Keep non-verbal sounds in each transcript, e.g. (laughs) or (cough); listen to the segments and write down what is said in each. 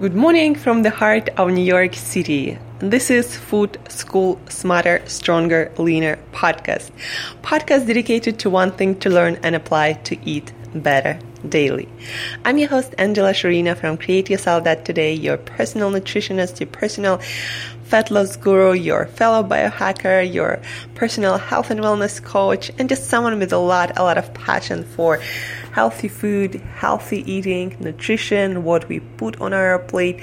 Good morning from the heart of New York City. This is Food School Smarter, Stronger, Leaner podcast. Podcast dedicated to one thing to learn and apply to eat better daily. I'm your host Angela Sharina from createyourself.today, your personal nutritionist, your personal fat loss guru, your fellow biohacker, your personal health and wellness coach, and just someone with a lot, a lot of passion for healthy food, healthy eating, nutrition, what we put on our plate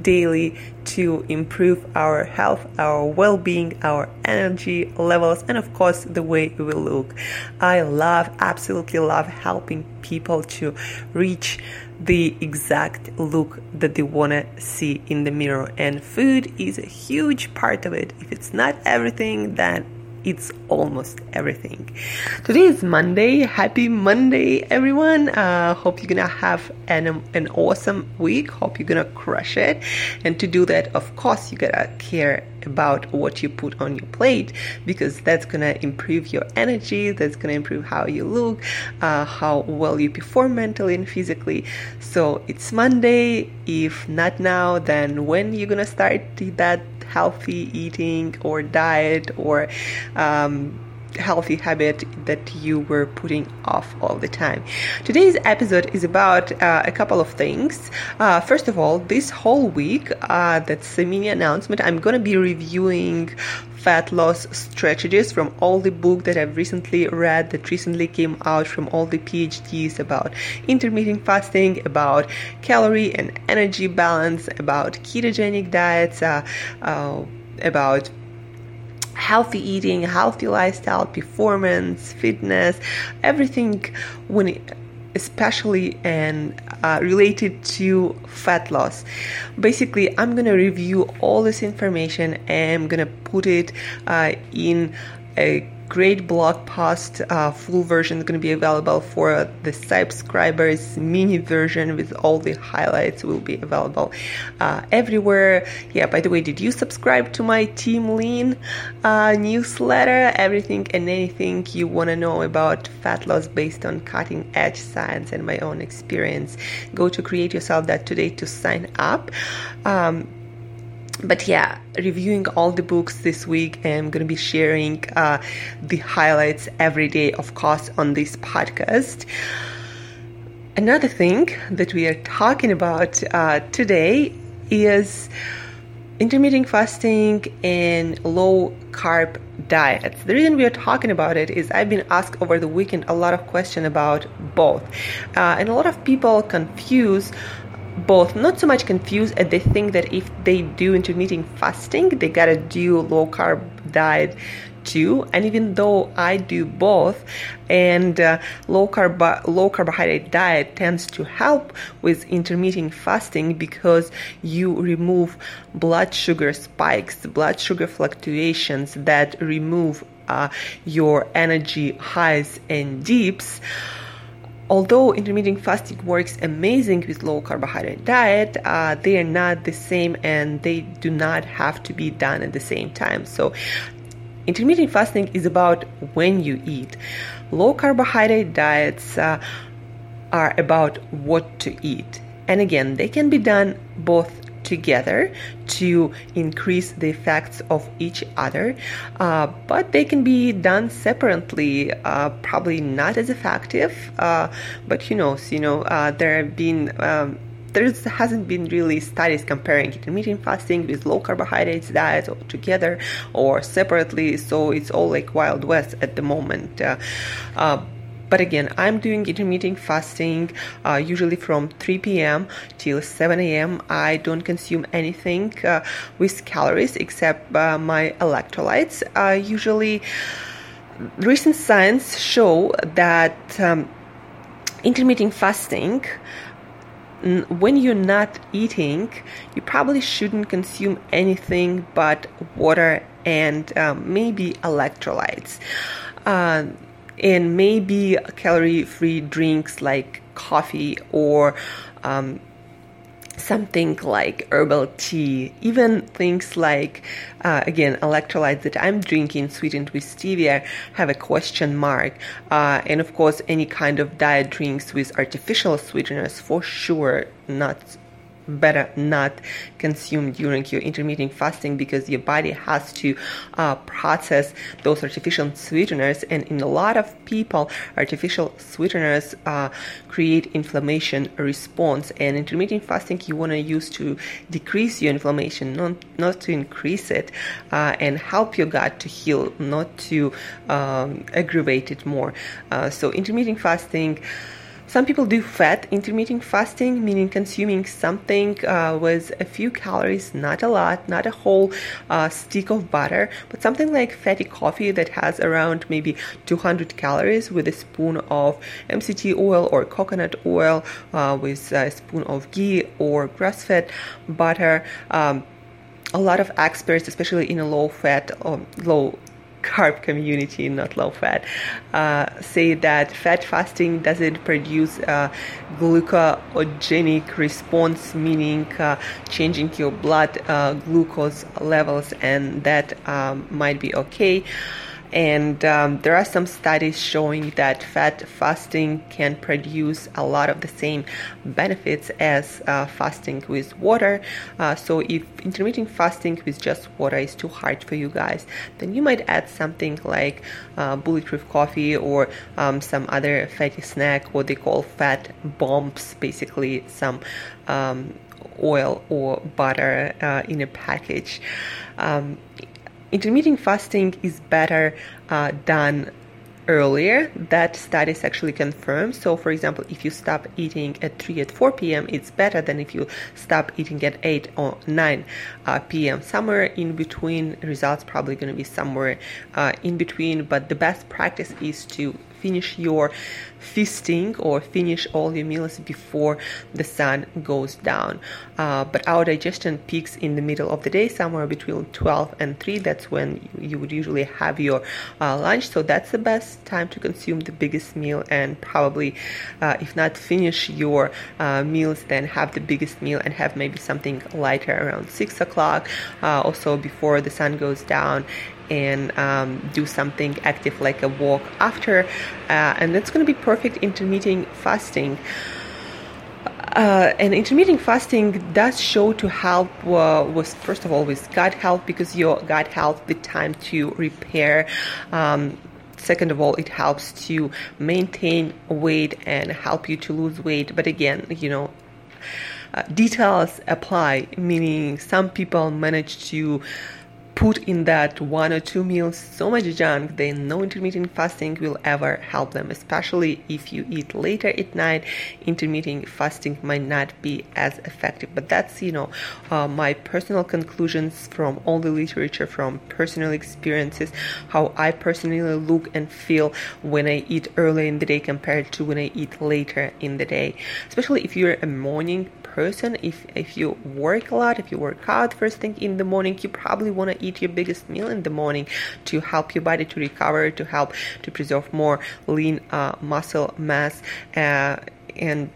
daily to improve our health, our well being, our energy levels, and of course, the way we look. I love, absolutely love helping people to reach the exact look that they want to see in the mirror. And food is a huge part of it. If it's not everything, then it's almost everything. Today is Monday. Happy Monday, everyone. Uh, hope you're gonna have an, an awesome week. Hope you're gonna crush it. And to do that, of course, you gotta care about what you put on your plate because that's gonna improve your energy. That's gonna improve how you look, uh, how well you perform mentally and physically. So it's Monday. If not now, then when you're gonna start that healthy eating or diet or um, healthy habit that you were putting off all the time. Today's episode is about uh, a couple of things. Uh, first of all, this whole week, uh, that's a mini announcement, I'm going to be reviewing fat loss strategies from all the book that I've recently read that recently came out from all the PhDs about intermittent fasting, about calorie and energy balance, about ketogenic diets, uh, uh, about healthy eating, healthy lifestyle, performance, fitness, everything when it, especially and uh, related to fat loss. Basically, I'm gonna review all this information and I'm gonna put it uh, in a great blog post. Uh, full version is going to be available for the subscribers. Mini version with all the highlights will be available uh, everywhere. Yeah. By the way, did you subscribe to my Team Lean uh, newsletter? Everything and anything you want to know about fat loss based on cutting edge science and my own experience, go to createyourself.today to sign up. Um, but yeah, reviewing all the books this week. I'm going to be sharing uh, the highlights every day, of course, on this podcast. Another thing that we are talking about uh, today is intermittent fasting and low carb diets. The reason we are talking about it is I've been asked over the weekend a lot of questions about both, uh, and a lot of people confuse both not so much confused and they think that if they do intermittent fasting they gotta do low carb diet too. And even though i do both and uh, low carb low carbohydrate diet tends to help with intermittent fasting because you remove blood sugar spikes blood sugar fluctuations that remove uh, your energy highs and dips although intermittent fasting works amazing with low carbohydrate diet uh, they are not the same and they do not have to be done at the same time. So intermittent fasting is about when you eat. Low carbohydrate diets uh, are about what to eat. And again they can be done both together to increase the effects of each other, uh, but they can be done separately, uh, probably not as effective. Uh, but who knows? You know, uh, there have been. Um, there hasn't been really studies comparing intermittent fasting with low carbohydrates diets or together or separately so it's all like wild west at the moment uh, uh, but again, I'm doing intermittent fasting uh, usually from 3 p.m. till 7 a.m. I don't consume anything uh, with calories except uh, my electrolytes. Uh, usually, recent science show that um, intermittent fasting when you're not eating, you probably shouldn't consume anything but water and um, maybe electrolytes. Uh, and maybe calorie free drinks like coffee or um, something like herbal tea, even things like, uh, again, electrolytes that I'm drinking sweetened with stevia have a question mark. Uh, and of course, any kind of diet drinks with artificial sweeteners for sure not better not consume during your intermittent fasting because your body has to uh, process those artificial sweeteners. And in a lot of people artificial sweeteners uh, create inflammation response. And intermittent fasting you want to use to decrease your inflammation not, not to increase it uh, and help your gut to heal not to um, aggravate it more. Uh, so intermittent fasting some people do fat intermittent fasting, meaning consuming something uh, with a few calories, not a lot, not a whole uh, stick of butter, but something like fatty coffee that has around maybe 200 calories with a spoon of MCT oil or coconut oil, uh, with a spoon of ghee or grass fed butter. Um, a lot of experts, especially in a low fat or low carb community, not low fat, uh, say that fat fasting doesn't produce a glucogenic response, meaning uh, changing your blood uh, glucose levels, and that um, might be okay. And um, there are some studies showing that fat fasting can produce a lot of the same benefits as uh, fasting with water. Uh, so, if intermittent fasting with just water is too hard for you guys, then you might add something like uh, bulletproof coffee or um, some other fatty snack, what they call fat bombs, basically some um, oil or butter uh, in a package. Um, intermittent fasting is better uh, done earlier. That studies actually confirm. So for example if you stop eating at 3 at 4 p.m it's better than if you stop eating at 8 or 9 uh, p.m somewhere in between results probably going to be somewhere uh, in between but the best practice is to finish your feasting or finish all your meals before the sun goes down. Uh, but our digestion peaks in the middle of the day, somewhere between 12 and 3. That's when you would usually have your uh, lunch. So that's the best time to consume the biggest meal and probably, uh, if not finish your uh, meals, then have the biggest meal and have maybe something lighter around 6 o'clock, uh, also before the sun goes down and um, do something active like a walk after, uh, and that's going to be perfect intermittent fasting. Uh, and intermittent fasting does show to help uh, with first of all with gut health because your gut health the time to repair um, second of all it helps to maintain weight and help you to lose weight but again you know uh, details apply meaning some people manage to put in that one or two meals so much junk, then no intermittent fasting will ever help them, especially if you eat later at night. Intermittent fasting might not be as effective. But that's, you know, uh, my personal conclusions from all the literature, from personal experiences, how I personally look and feel when I eat early in the day compared to when I eat later in the day. Especially if you're a morning person. If if you work a lot if you work out first thing in the morning you probably want to eat your biggest meal in the morning to help your body to recover to help to preserve more lean uh, muscle mass uh, and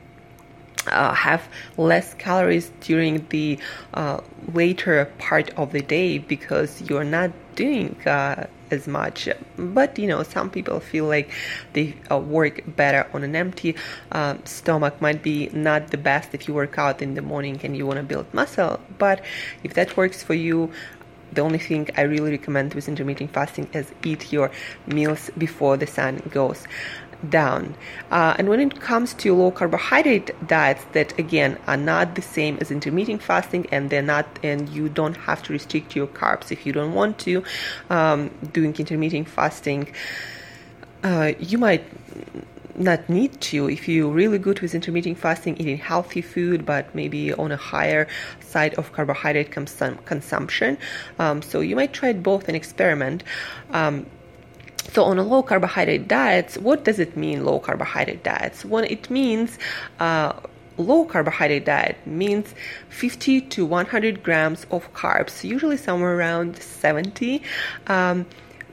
uh, have less calories during the uh, later part of the day because you're not doing uh, as much. But you know, some people feel like they uh, work better on an empty um, stomach. Might be not the best if you work out in the morning and you want to build muscle. But if that works for you, the only thing I really recommend with intermittent fasting is eat your meals before the sun goes down. Uh, and when it comes to low carbohydrate diets that again are not the same as intermittent fasting and they're not and you don't have to restrict your carbs if you don't want to um, doing intermittent fasting uh, you might not need to if you're really good with intermittent fasting eating healthy food but maybe on a higher side of carbohydrate consum- consumption um, so you might try both and experiment um, so on a low carbohydrate diet, what does it mean low carbohydrate diets? When it means uh, low carbohydrate diet means 50 to 100 grams of carbs, usually somewhere around 70. Um,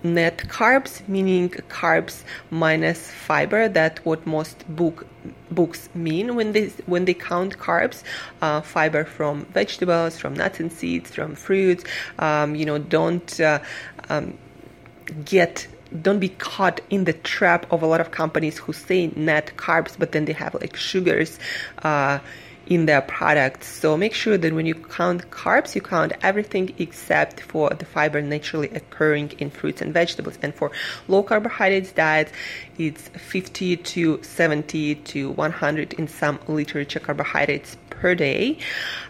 net carbs, meaning carbs minus fiber. That's what most book books mean when they when they count carbs. Uh, fiber from vegetables, from nuts and seeds, from fruits. Um, you know, don't uh, um, get don't be caught in the trap of a lot of companies who say net carbs, but then they have like sugars uh, in their products. So make sure that when you count carbs, you count everything except for the fiber naturally occurring in fruits and vegetables. And for low carbohydrates diets, it's 50 to 70 to 100 in some literature carbohydrates per day.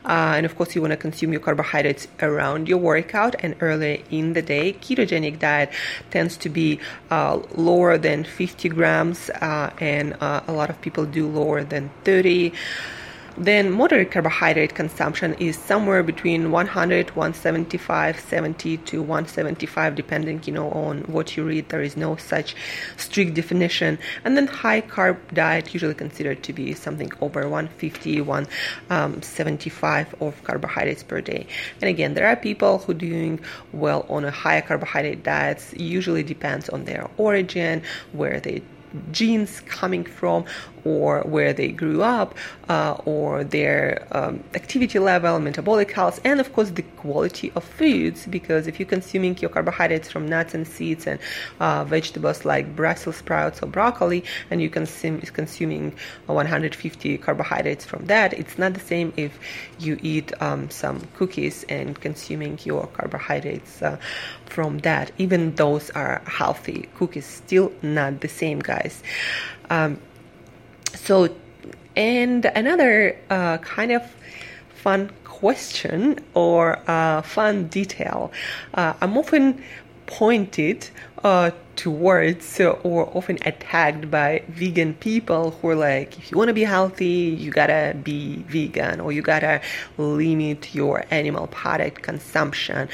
Uh, and of course, you want to consume your carbohydrates around your workout and early in the day. Ketogenic diet tends to be uh, lower than 50 grams, uh, and uh, a lot of people do lower than 30 then moderate carbohydrate consumption is somewhere between 100 175 70 to 175 depending you know on what you read. There is no such strict definition. And then high carb diet usually considered to be something over 150 175 um, of carbohydrates per day. And again there are people who doing well on a higher carbohydrate diets. Usually depends on their origin where they genes coming from or where they grew up uh, or their um, activity level, metabolic health, and of course the quality of foods. Because if you're consuming your carbohydrates from nuts and seeds and uh, vegetables like Brussels sprouts or broccoli, and you consume consuming 150 carbohydrates from that, it's not the same if you eat um, some cookies and consuming your carbohydrates uh, from that. Even those are healthy cookies, still not the same, guys. Um, so, and another uh, kind of fun question or uh, fun detail. Uh, I'm often pointed uh, towards or often attacked by vegan people who are like, if you want to be healthy, you gotta be vegan or you gotta limit your animal product consumption.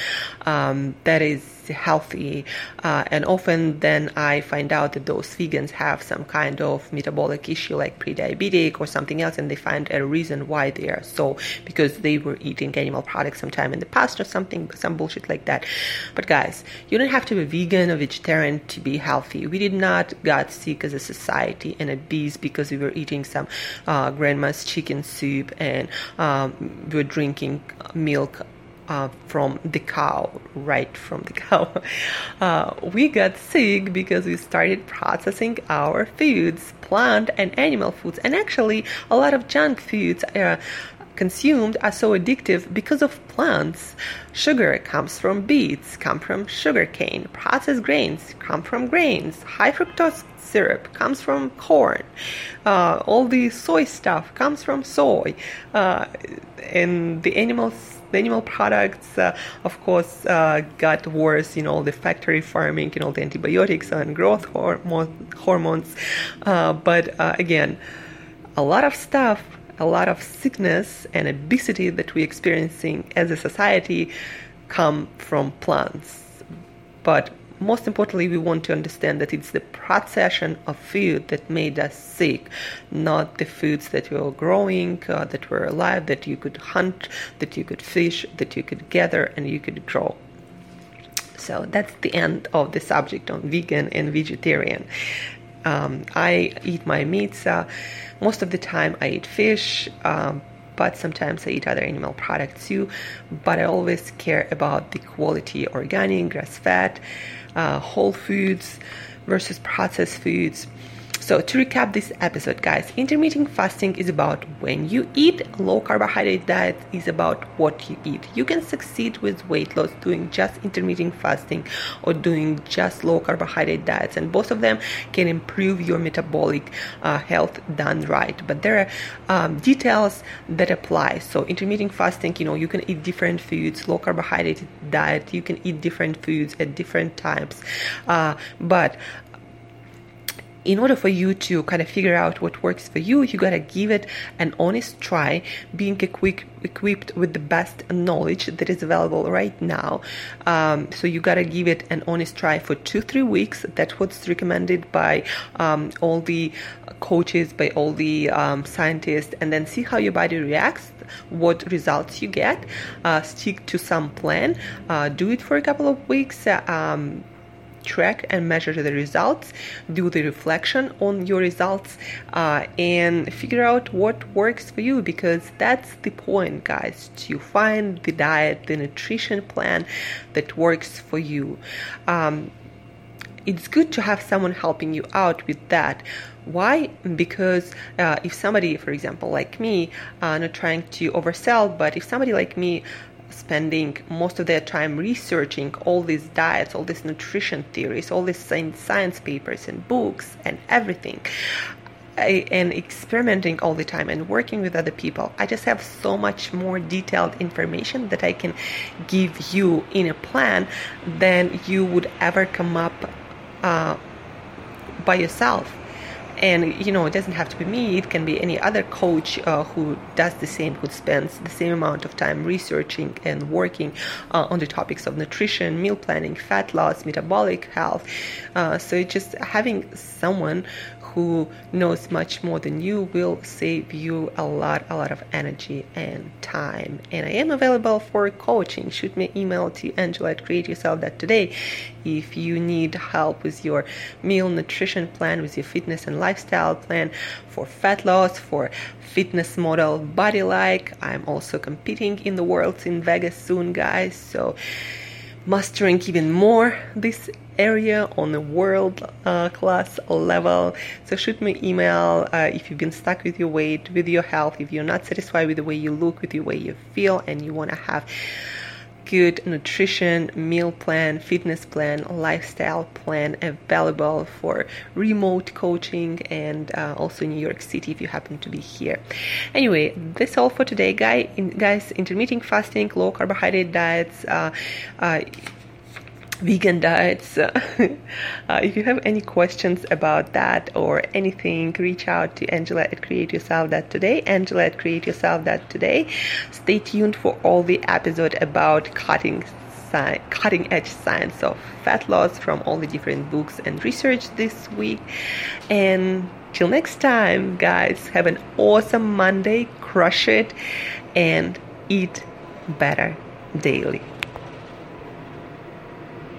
Um, that is healthy. Uh, and often then I find out that those vegans have some kind of metabolic issue like pre-diabetic or something else, and they find a reason why they are so because they were eating animal products sometime in the past or something, some bullshit like that. But guys, you don't have to be vegan or vegetarian to be healthy. We did not got sick as a society and obese because we were eating some uh, grandma's chicken soup and um, we were drinking milk uh, from the cow, right from the (laughs) cow. Uh, we got sick because we started processing our foods, plant and animal foods, and actually a lot of junk foods are consumed are so addictive because of plants. Sugar comes from beets, come from sugarcane. Processed grains come from grains. High fructose syrup comes from corn. Uh, all the soy stuff comes from soy. Uh, and the animals the animal products, uh, of course, uh, got worse in all the factory farming, in all the antibiotics and growth hormones. Uh, but uh, again, a lot of stuff a lot of sickness and obesity that we're experiencing as a society come from plants. But most importantly, we want to understand that it's the procession of food that made us sick, not the foods that were growing, uh, that were alive, that you could hunt, that you could fish, that you could gather, and you could grow. So that's the end of the subject on vegan and vegetarian. Um, I eat my meats. Uh, most of the time, I eat fish, um, but sometimes I eat other animal products too. But I always care about the quality organic, grass fed, uh, whole foods versus processed foods. So, to recap this episode, guys, intermittent fasting is about when you eat. Low carbohydrate diet is about what you eat. You can succeed with weight loss doing just intermittent fasting or doing just low carbohydrate diets, and both of them can improve your metabolic uh, health done right. But there are um, details that apply. So, intermittent fasting, you know, you can eat different foods. Low carbohydrate diet, you can eat different foods at different times. Uh, but in order for you to kind of figure out what works for you, you gotta give it an honest try, being equipped with the best knowledge that is available right now. Um, so you gotta give it an honest try for two three weeks. That's what's recommended by um, all the coaches, by all the um, scientists, and then see how your body reacts. What results you get, uh, stick to some plan, uh, do it for a couple of weeks, um, track and measure the results, do the reflection on your results, uh, and figure out what works for you because that's the point, guys, to find the diet, the nutrition plan that works for you. Um, it's good to have someone helping you out with that Why? Because uh, if somebody, for example, like me, uh, not trying to oversell, but if somebody like me spending most of their time researching all these diets, all these nutrition theories, all these science papers and books and everything, and experimenting all the time and working with other people, I just have so much more detailed information that I can give you in a plan than you would ever come up uh, by yourself and you know it doesn't have to be me. It can be any other coach uh, who does the same who spends the same amount of time researching and working uh, on the topics of nutrition meal planning fat loss metabolic health. Uh, so just having someone who knows much more than you will save you a lot, a lot of energy and time. And I am available for coaching. Shoot me an email to Angela at createyourself.today if you need help with your meal nutrition plan, with your fitness and lifestyle plan for fat loss, for fitness model body like. I'm also competing in the Worlds in Vegas soon, guys. So mastering even more this area on a world uh, class level. So shoot me email uh, if you've been stuck with your weight, with your health, if you're not satisfied with the way you look, with the way you feel, and you want to have good nutrition, meal plan, fitness plan, lifestyle plan available for remote coaching and uh, also New York City if you happen to be here. Anyway, that's all for today, guy. guys. Intermittent fasting, low carbohydrate diets. Uh, uh, vegan diets. (laughs) uh, if you have any questions about that or anything, reach out to Angela at createyourself.today. Angela at createyourself.today. Stay tuned for all the episode about cutting cutting edge science of fat loss from all the different books and research this week. And till next time, guys, have an awesome Monday, crush it, and eat better daily.